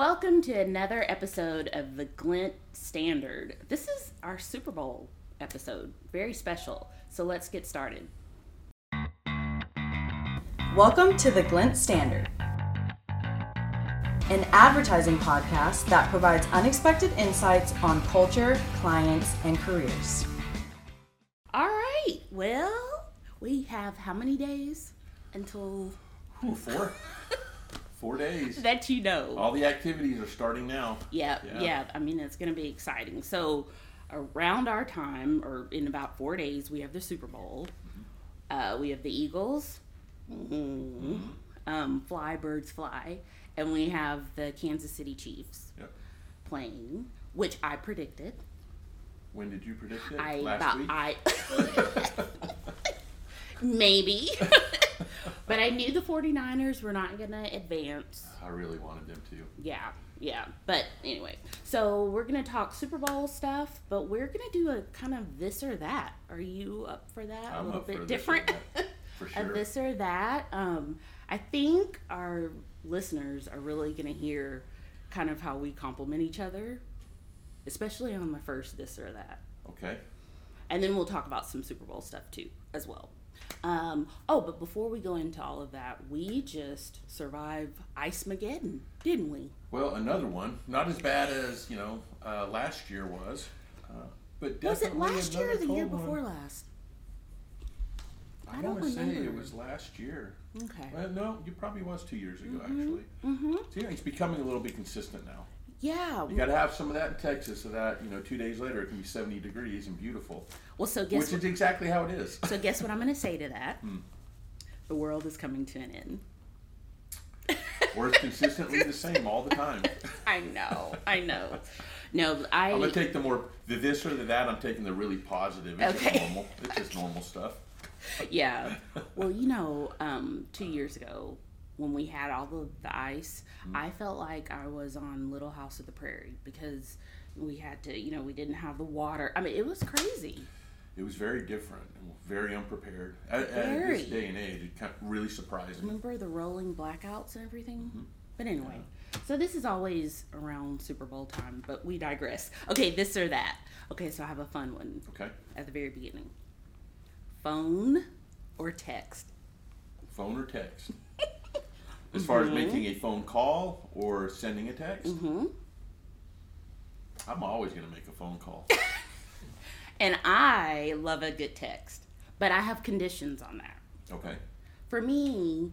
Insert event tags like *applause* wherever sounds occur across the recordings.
Welcome to another episode of the Glint Standard. This is our Super Bowl episode, very special. So let's get started. Welcome to the Glint Standard, an advertising podcast that provides unexpected insights on culture, clients, and careers. All right, well, we have how many days until Ooh, four. *laughs* Four days. that you know? All the activities are starting now. Yeah, Yeah. yeah. I mean, it's going to be exciting. So, around our time, or in about four days, we have the Super Bowl. Uh, we have the Eagles. Mhm. Um, fly, birds, fly. And we have the Kansas City Chiefs Yep. playing, which I predicted. When did you predict it? I Last about week? I *laughs* *laughs* maybe. *laughs* but I knew the 49ers were not going to advance. I really wanted them to. Yeah, yeah. But anyway, so we're gonna talk Super Bowl stuff, but we're gonna do a kind of this or that. Are you up for that? I'm a little bit different. for *laughs* A this or that. Um, I think our listeners are really gonna hear kind of how we compliment each other, especially on the first this or that. Okay. And then we'll talk about some Super Bowl stuff too, as well. Um, oh, but before we go into all of that, we just survived Ice Mageddon, didn't we? Well, another one. Not as bad as you know uh, last year was, uh, but Was it last year or the year cold one. before last? I, I don't want to say it was last year. Okay. Well, no, it probably was two years ago actually. Mm-hmm. Yeah, it's becoming a little bit consistent now. Yeah. You got to have some of that in Texas, so that you know two days later it can be 70 degrees and beautiful, Well, so guess which what, is exactly how it is. so guess what I'm going to say to that. Hmm. The world is coming to an end. *laughs* or it's consistently the same all the time. *laughs* I know. I know. No, I. I'm gonna take the more the this or the that. I'm taking the really positive. It's Okay. just normal. It's just normal stuff. *laughs* yeah. Well, you know, um, two years ago when we had all of the ice, Hmm. I felt like I was on Little House of the Prairie because we had to, you know, we didn't have the water. I mean, it was crazy. It was very different and very unprepared. At, at this day and age, it kind of really surprising. Remember the rolling blackouts and everything? Mm-hmm. But anyway, so this is always around Super Bowl time, but we digress. Okay, this or that. Okay, so I have a fun one Okay, at the very beginning. Phone or text? phone or text. As far as making a phone call or sending a text, Mm-hmm. I'm always gonna make a phone call. *laughs* And I love a good text, but I have conditions on that. Okay. For me,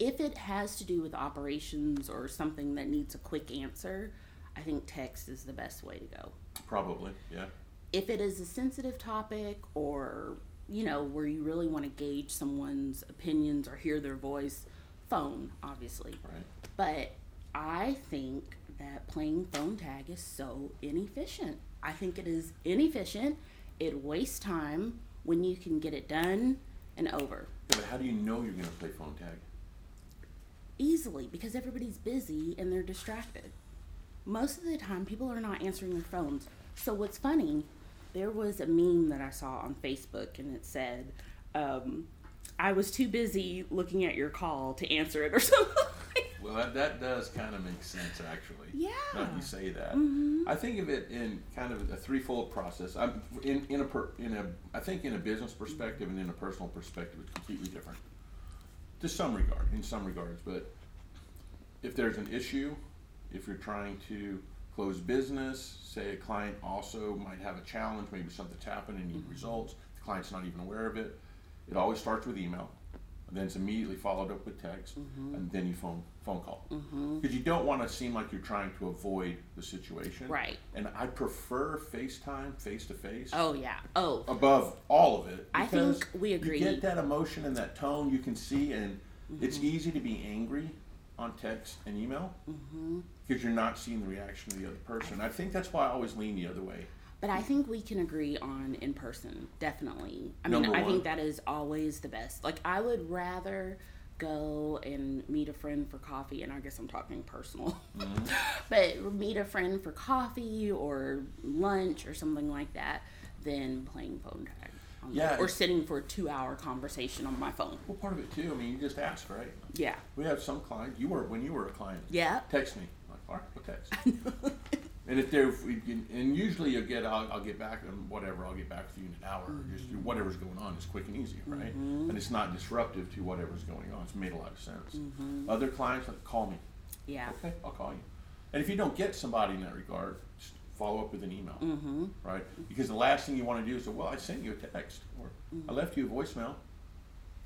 if it has to do with operations or something that needs a quick answer, I think text is the best way to go. Probably. Yeah. if it is a sensitive topic or you know where you really want to gauge someone's opinions or hear their voice phone obviously Right. but i think that playing phone tag is so inefficient i think it is inefficient it wastes time when you can get it done and over Yeah, but how do you know you're gonna play phone tag? easily because everybody's busy and they're distracted. Most of the time, people are not answering their phones. So, what's funny, there was a meme that I saw on Facebook and it said, um, I was too busy looking at your call to answer it or *laughs* something. Well, that, that does kind of make sense, actually. Yeah. Now you say that, Mhm. I think of it in kind of a threefold process. I'm in in a per, in a I think in a business perspective and in a personal perspective, it's completely different. To some regard, in some regards, but if there's an issue, if you're trying to close business, say a client also might have a challenge, maybe something's happened and need results, the client's not even aware of it. It always starts with email, and then it's immediately followed up with text, and then you phone phone call because you don't want to seem like you're trying to avoid the situation. Right. And I prefer FaceTime, face to face, oh, yeah. Oh, above all of it. I think we agree. You get that emotion and that tone you can see, and it's Mm-hmm. easy to be angry on text and email Mm-hmm. because you're not seeing the reaction of the other person. I think that's why I always lean the other way. But I think we can agree on in person, definitely. I Number mean, I one. think that is always the best. Like, I would rather go and meet a friend for coffee, and I guess I'm talking personal, Mm-hmm. *laughs* but meet a friend for coffee or lunch or something like that than playing phone tag. Yeah, Or sitting for a two hour conversation on my phone. Well, part of it too. I mean, you just ask, right? Yeah. We have some clients. You were when you were a client. Yeah. Text me. Like, All right, we'll text. *laughs* and if can, and usually you'll get, I'll, I'll get back, and whatever, I'll get back with you in an hour, or just Mm-hmm. whatever's going on is quick and easy, right? And it's not disruptive to whatever's going on. It's made a lot of sense. Mm-hmm. Other clients, like, call me. Yeah. Okay, I'll call you. And if you don't get somebody in that regard, just follow up with an email, Mm-hmm. right? Because the last thing you want to do is say, "Well, I sent you a text or Mm-hmm. I left you a voicemail,"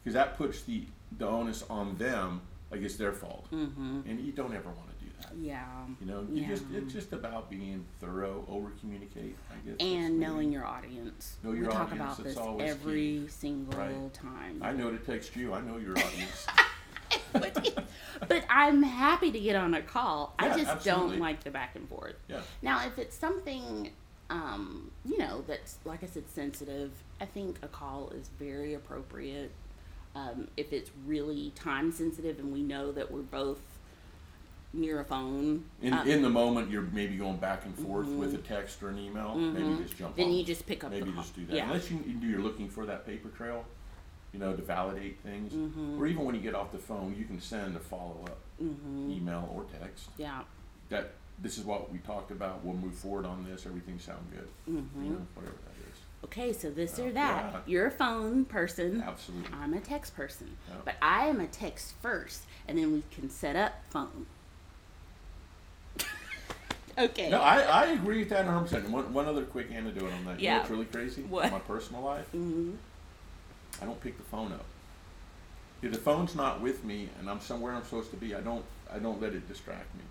because that puts the the onus on them, like it's their fault, Mm-hmm. and you don't ever want to. Yeah. You know, you Yeah. just it's just about being thorough, over communicate. I guess. and knowing your audience. Know your we talk audience, about that's this always every key. single Right. time. I know to text you. I know your audience. *laughs* but, I'm happy to get on a call. I just absolutely. don't like the back and forth. yeah. Now, if it's something, um, you know, that's like I said, sensitive, I think a call is very appropriate. Um, if it's really time sensitive and we know that we're both near a phone, In, um, in the moment, you're maybe going back and forth with a text or an email. Maybe just jump. Mm-hmm. then on. you just pick up maybe just do that. Yeah. Unless you, you're looking for that paper trail, you know, to validate things, Mm-hmm. or even when you get off the phone, you can send a follow up Mm-hmm. email or text yeah. that this is what we talked about. We'll move forward on this. Everything sound good. Mm-hmm. You know, whatever that is. Okay, so this Oh, or that. yeah. You're a phone person. Absolutely. I'm a text person. Yeah. But I am a text first, and then we can set up phone. Okay. No, I, I agree with that 100. percent One one other quick anecdote on that. Yeah. You know what's really crazy? What? In my personal life, hmm I don't pick the phone up. If the phone's not with me and I'm somewhere I'm supposed to be, I don't I don't let it distract me.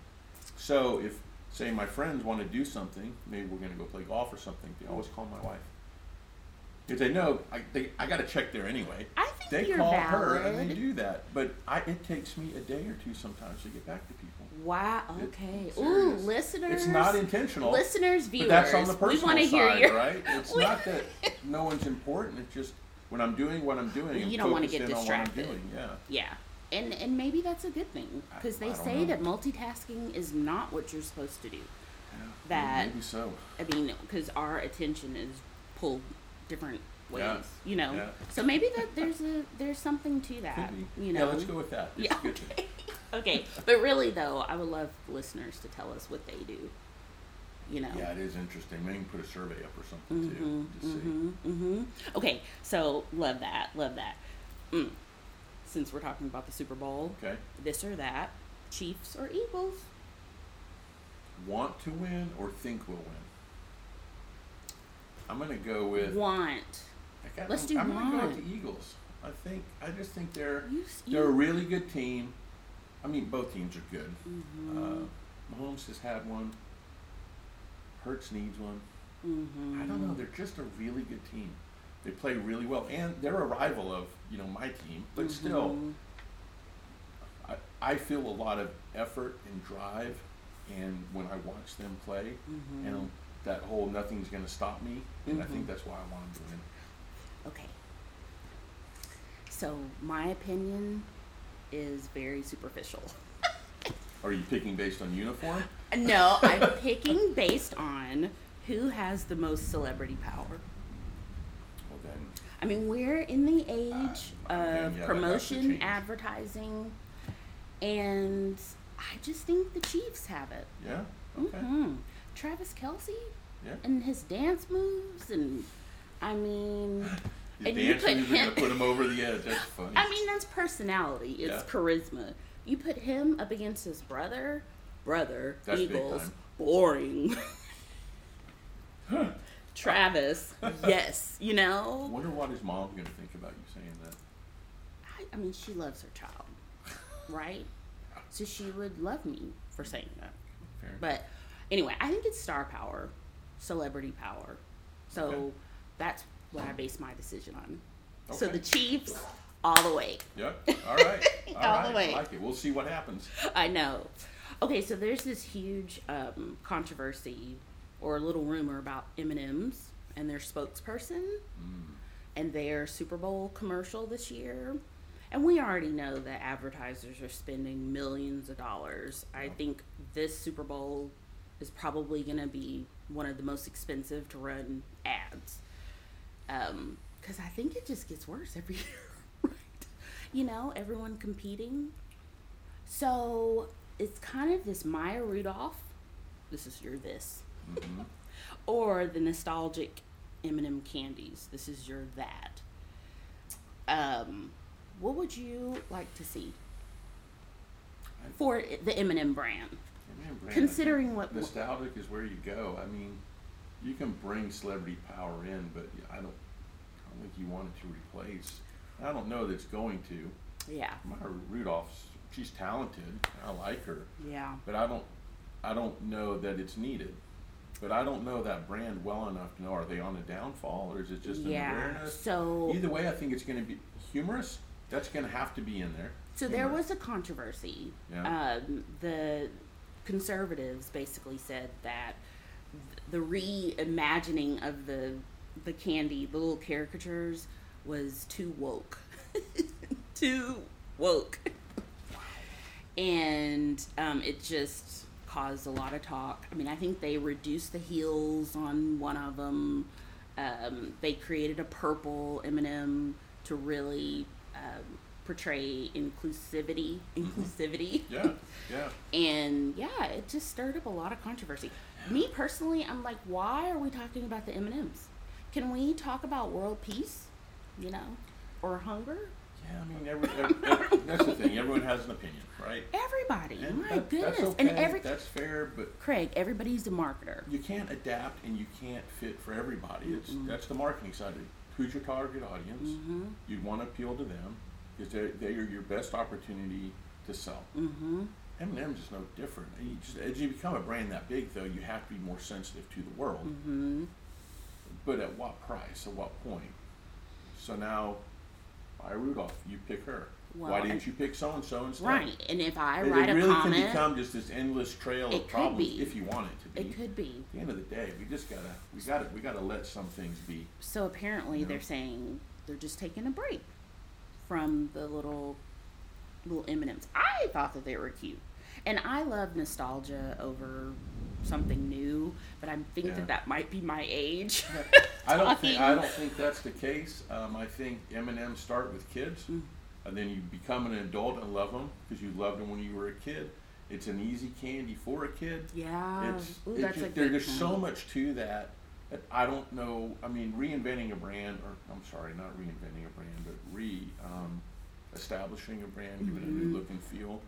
So if say my friends want to do something, maybe we're gonna go play golf or something, they always call my wife. If they know, I they, I got to check there anyway. I think They you're call valid. her and they do that, but I, it takes me a day or two sometimes to get back to people. Wow. Okay. it's Ooh, listeners. It's not intentional. Listeners, viewers. But that's on the we personal want to hear side, your. right? *laughs* It's we- not that no one's important. It's just when I'm doing what I'm doing, I'm You don't wanna focused get on what I'm distracted. doing. Yeah. Yeah. And and maybe that's a good thing because they say know. that multitasking is not what you're supposed to do. yeah. That- maybe so. I mean, because our attention is pulled different ways, Yeah. you know. Yeah. So maybe that there's a there's something to that, you know. Yeah, let's go with that. It's Yeah. thing. *laughs* okay, but really though, I would love listeners to tell us what they do. You know. Yeah, it is interesting. Maybe put a survey up or something Mhm, too. See. mhm, mhm. Okay, so love that, love that. Mm. Since we're talking about the Super Bowl, Okay. this or that, Chiefs or Eagles? Want to win or think will win? I'm gonna go with. Want. I Let's I'm, do I'm gonna go with the Eagles. I think. I just think they're You, they're a really good team. I mean, both teams are good. Mhm. Uh, Mahomes has had one. Hurts needs one. mhm. I don't know. They're just a really good team. They play really well, and they're a rival of you know my team. But still, Mhm. I, I feel a lot of effort and drive, and when I watch them play, Mhm. and that whole nothing's going to stop me, and I Mhm. think that's why I want to win. Okay. So my opinion is very superficial. *laughs* Are you picking based on uniform? No, I'm *laughs* picking based on who has the most celebrity power. Well then, I mean, we're in the age Uh, yeah, of has promotion, advertising, and I just think the Chiefs have it. yeah, okay, hmm Travis Kelce yeah. and his dance moves, and I mean, *laughs* and you put him- put him over the edge. That's funny. I mean, that's personality. It's Yeah. charisma. You put him up against his brother, brother, That's Eagles, boring. *laughs* Travis, *laughs* yes, you know. I wonder what his mom's going to think about you saying that. I, I mean, she loves her child, right? So she would love me for saying that. Fair. But anyway, I think it's star power, celebrity power. So Okay. that's what I base my decision on. So the Chiefs, all the way. Yep. All right. *laughs* All, All the way. I like it. We'll see what happens. I know. Okay, so there's this huge um, controversy or a little rumor about M&M's and their spokesperson Mm. and their Super Bowl commercial this year. And we already know that advertisers are spending millions of dollars. I think this Super Bowl is probably going to be one of the most expensive to run ads. Because I think it just gets worse every *laughs* year, right? You know, everyone competing. So it's kind of this Maya Rudolph. This is your this, hmm *laughs* or the nostalgic M&M candies. This is your that. Um, what would you like to see for the M&M brand? Brandon, Considering what- nostalgic is where you go. I mean, you can bring celebrity power in, but I don't, I don't think you want it to replace. I don't know that it's going to. Yeah, Maya Rudolph's, she's talented. I like her, yeah. but I don't, I don't know that it's needed. But I don't know that brand well enough to know are they on a downfall or is it just an yeah. awareness? So Either way, I think it's going to be humorous. That's going to have to be in there. So there was a controversy. Yeah. Um, the conservatives basically said that th- the reimagining of the the candy, the little caricatures, was too woke, *laughs* too woke, and um, it just caused a lot of talk. I mean, I think they reduced the heels on one of them. Um, they created a purple M&M to really um, portray inclusivity. Inclusivity. Yeah, yeah. And yeah, it just stirred up a lot of controversy. Me personally, I'm like, why are we talking about the M&Ms? Can we talk about world peace? You know, or hunger? Yeah, I mean, every, every, every- that's the thing. Everyone has an opinion, right? Everybody, And my that- goodness, That's okay. and every that's fair, but Craig, everybody's a marketer. you can't adapt and you can't fit for everybody. It's that's the marketing side of it. Who's your target audience? Mm-hmm. You'd want to appeal to them because they they are your best opportunity to sell. Mm-hmm. M&M's is no different. You just, as you become a brand that big, though, you have to be more sensitive to the world. Mm-hmm. But at what price? At what point? So now, Maya Rudolph, you pick her. Well, Why didn't you pick so and so instead? Right, and if I It, write it a really comment, can become just this endless trail of problems be. if you want it to be. it could be. At the end of the day, we just gotta we gotta we gotta let some things be. So apparently, Yeah. they're saying they're just taking a break from the little little M and M's. I thought that they were cute, and I love nostalgia over something new. But I think Yeah. that that might be my age. *laughs* I don't think I don't think that's the case. Um, I think M and M's start with kids, Mm. and then you become an adult and love them because you loved them when you were a kid. It's an easy candy for a kid. yeah, It's, Ooh, it that's just, a there, good there's so much to that that I don't know. I mean, reinventing a brand, or I'm sorry, not reinventing a brand, but re um, establishing a brand, giving it a Mm-hmm. new look and feel.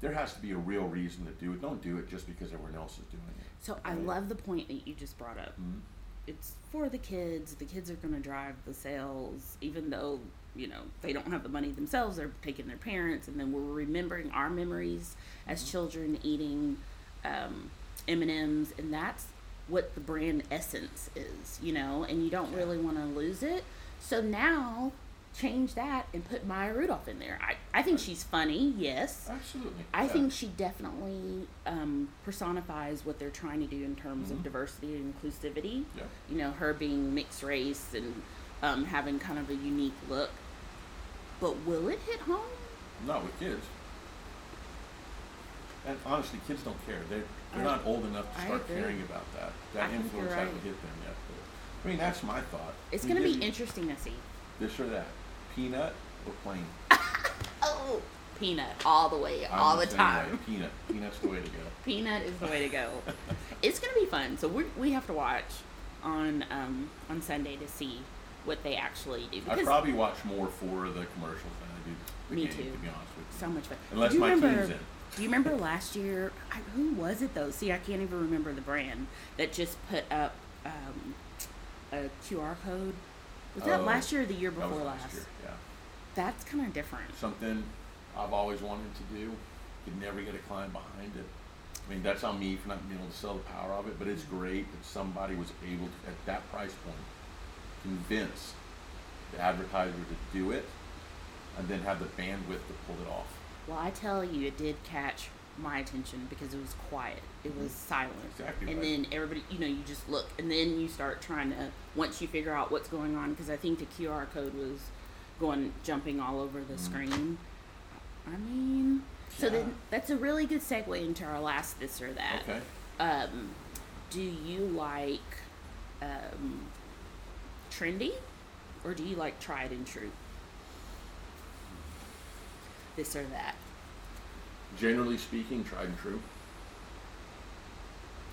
There has to be a real reason to do it. Don't do it just because everyone else is doing it. So I love the point that you just brought up. Mhm. It's for the kids. The kids are going to drive the sales, even though you know they don't have the money themselves. They're taking their parents, and then we're remembering our memories as children eating um, M and M's, and that's what the brand essence is, you know. And you don't really want to lose it. So now change that and put Maya Rudolph in there. I, I think she's funny, yes. Absolutely. I yeah. think she definitely um, personifies what they're trying to do in terms of Mhm. diversity and inclusivity. Yeah. You know, her being mixed race and um, having kind of a unique look. But will it hit home? Not with kids. And honestly, kids don't care. They're, they're I- not old enough to start caring about that. That think influence hasn't hit them yet. But, I mean, that's my thought. It's going to be interesting to see. This or that. Peanut or plain. *laughs* Oh, peanut all the way, I'm all the time. way. Peanut. Peanut's the way to go. *laughs* Peanut is the way to go. it's going to be fun. So we we have to watch on um, on Sunday to see what they actually do. I probably watch more for the commercials than I do the Me game, too. to be honest with you. so much fun. Unless my remember, team's in. Do you remember last year? I, who was it though? See, I can't even remember the brand that just put up um, a QR code. Was that Oh, last year or the year before last? last year, yeah. That's kind of different. Something I've always wanted to do. Could never get a client behind it. I mean, that's on me for not being able to sell the power of it, but it's great that somebody was able to, at that price point, convince the advertiser to do it and then have the bandwidth to pull it off. Well, I tell you, it did catch my attention because it was quiet. It was silent. Exactly And right. then everybody, you know, you just look, and then you start trying to once you figure out what's going on because I think the QR code was going jumping all over the screen. I mean, so Yeah. then that's a really good segue into our last this or that. Okay. Um, do you like um, trendy, or do you like tried and true? This or that. generally speaking, tried and true.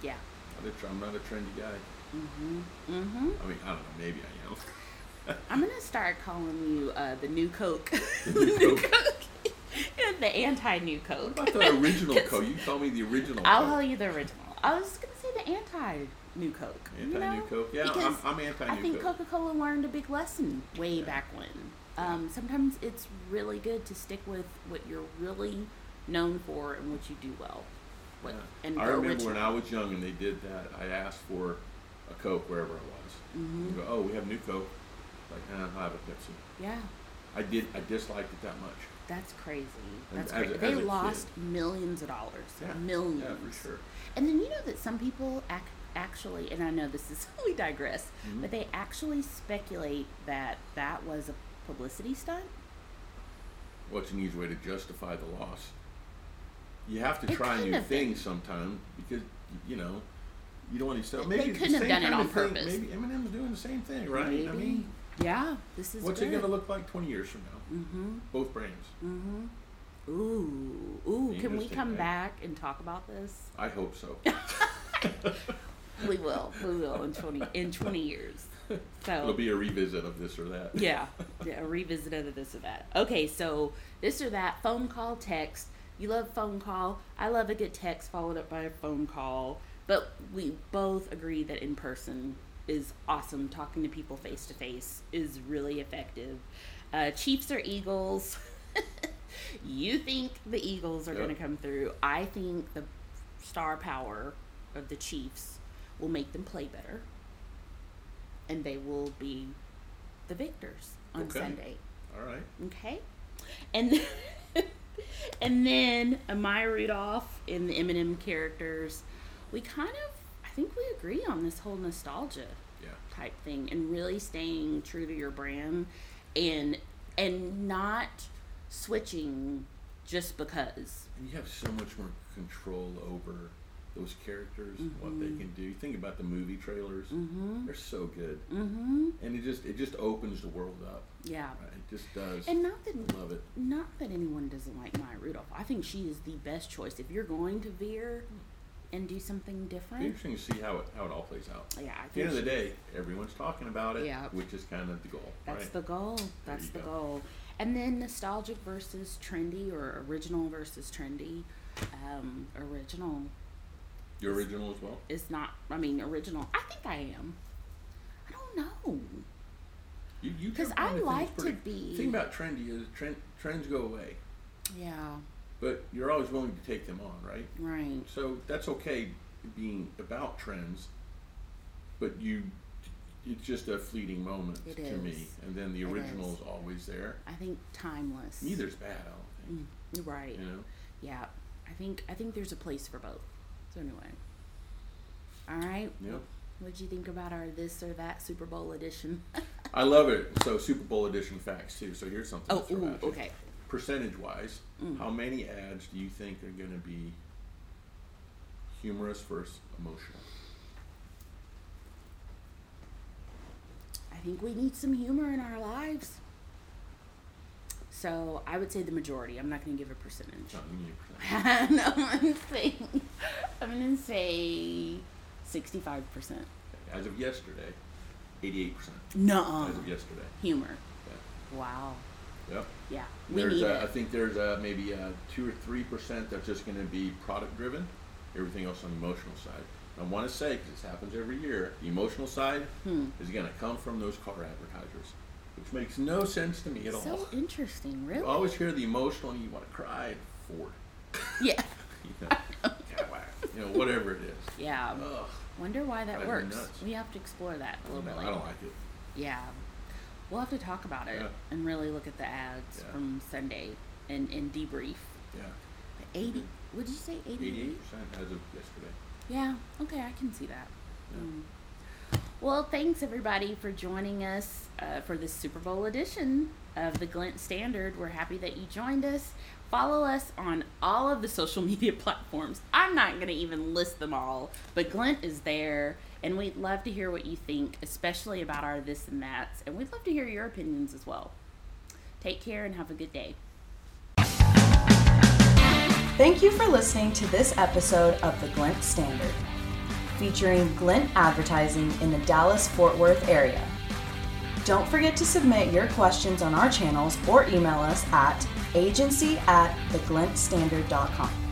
Yeah. Not a tr- I'm not a trendy guy. Mm-hmm. Mm-hmm. I mean, I don't know. Maybe I am. *laughs* I'm gonna start calling you uh, the new Coke. The *laughs* new Coke. and *laughs* the anti new Coke. What about the original Coke? You call me the original. I'll Coke. call you the original. I was gonna say the anti new Coke. you Anti-New? Coke? Yeah, I'm- Because I'm anti-New I think Coca Cola learned a big lesson way back when. Um, sometimes it's really good to stick with what you're really known for and what you do well. What, Yeah. and I remember when. I was young and they did that. I asked for a Coke wherever I was. Mhm. Go, oh, we have new Coke. Like, eh, I'll have a Pepsi. Yeah, I did. I disliked it that much. that's crazy. And That's crazy. a- They a kid. lost millions of dollars. Yeah. Millions. Yeah, for sure. And then you know that some people ac- actually, and I know this is *laughs* we digress, Mhm. but they actually speculate that that was a publicity stunt. What's an easy way to justify the loss? You have to It try new things sometimes because you know you don't want to sell. Maybe it's the couldn't have same done it on of thing- purpose. Maybe M&M's doing the same thing, right? Maybe. I mean, yeah, this is what's good. it going to look like twenty years from now? Mm-hmm. Both brands. Mm-hmm. Ooh, ooh. Can we come right? back and talk about this? I hope so. *laughs* We will. We will in twenty in twenty years. *laughs* So It'll be a revisit of this or that. yeah, yeah, *laughs* a revisit of this or that. Okay, so this or that phone call, text. You love phone call. I love a good text followed up by a phone call. But we both agree that in person is awesome. Talking to people face to face is really effective. Uh, Chiefs or Eagles? *laughs* you think the Eagles are Yep. going to come through? I think the star power of the Chiefs will make them play better, and they will be the victors on Okay. Sunday. All right. Okay, and *laughs* and then Amaya Rudolph in the M&M characters, we kind of I think we agree on this whole nostalgia Yeah. type thing and really staying true to your brand and and not switching just because. And you have so much more control over those characters, what they can do. Think about the movie trailers; Mm-hmm. they're so good, Mm-hmm. and it just it just opens the world up. Yeah. Right? It just does. And not that Love it. not that anyone doesn't like Maya Rudolph. I think she is the best choice. If you're going to veer and do something different, interesting to see how it how it all plays out. yeah, I At the end of the day, everyone's talking about it, Yeah. which is kind of the goal, that's right? the goal. That's the go. goal. And then nostalgic versus trendy, or original versus trendy. Um, original Your original as well. is not. I mean, original. I think I am. I don't know. You, you 'Cause jump I like to be- The thing about trendy is trend, trends go away, Yeah. but you're always willing to take them on, right? Right. So that's okay being about trends, but you, it's just a fleeting moment It to me. And then the original is. is always there. I think timeless. Neither's bad, I don't think. Mm, you're right. You know, Yeah. I think I think there's a place for both. So anyway. All right. Yep. What'd you think about our this or that Super Bowl edition? *laughs* I love it. So Super Bowl edition facts too. So here's something. oh, to throw ooh, okay. Percentage wise, Mm. how many ads do you think are going to be humorous versus emotional? I think we need some humor in our lives. So I would say the majority. I'm not going to give a percentage. Not me, percent. no, I'm going to say I'm *laughs* going to say 65 percent. As of yesterday, 88%. No. As of yesterday. Humor. Yeah. Wow. Yep. Yeah. We There's need a, I it. think there's a, maybe a two or three percent that's just going to be product driven. Everything else on the emotional side. I want to say because this happens every year. The emotional side Hmm. is going to come from those car advertisers, which makes no sense to me at So all. interesting, really. You always hear the emotional and you want to cry. Ford, Yeah. *laughs* you know, *laughs* you know, whatever it is. Yeah. Ugh, Wonder why that me works. nuts. We have to explore that a little no, bit I don't like it. Yeah. We'll have to talk about it Yeah. and really look at the ads Yeah. from Sunday and, and debrief. Yeah, The 80, what did you say? 88? eighty-eight percent as of yesterday. Yeah, okay, I can see that. Yeah. Mm. Well, thanks everybody for joining us uh, for this Super Bowl edition of the Glint Standard. We're happy that you joined us. Follow us on all of the social *laughs* media platforms. I'm not going to even list them all, but Glint is there, and we'd love to hear what you think, especially about our this and that's, and we'd love to hear your opinions as well. Take care and have a good day. Thank you for listening to this episode of the Glint Standard, featuring Glint advertising in the Dallas Fort Worth area. Don't forget to submit your questions on our channels or email us at agency at theglintstandard.com.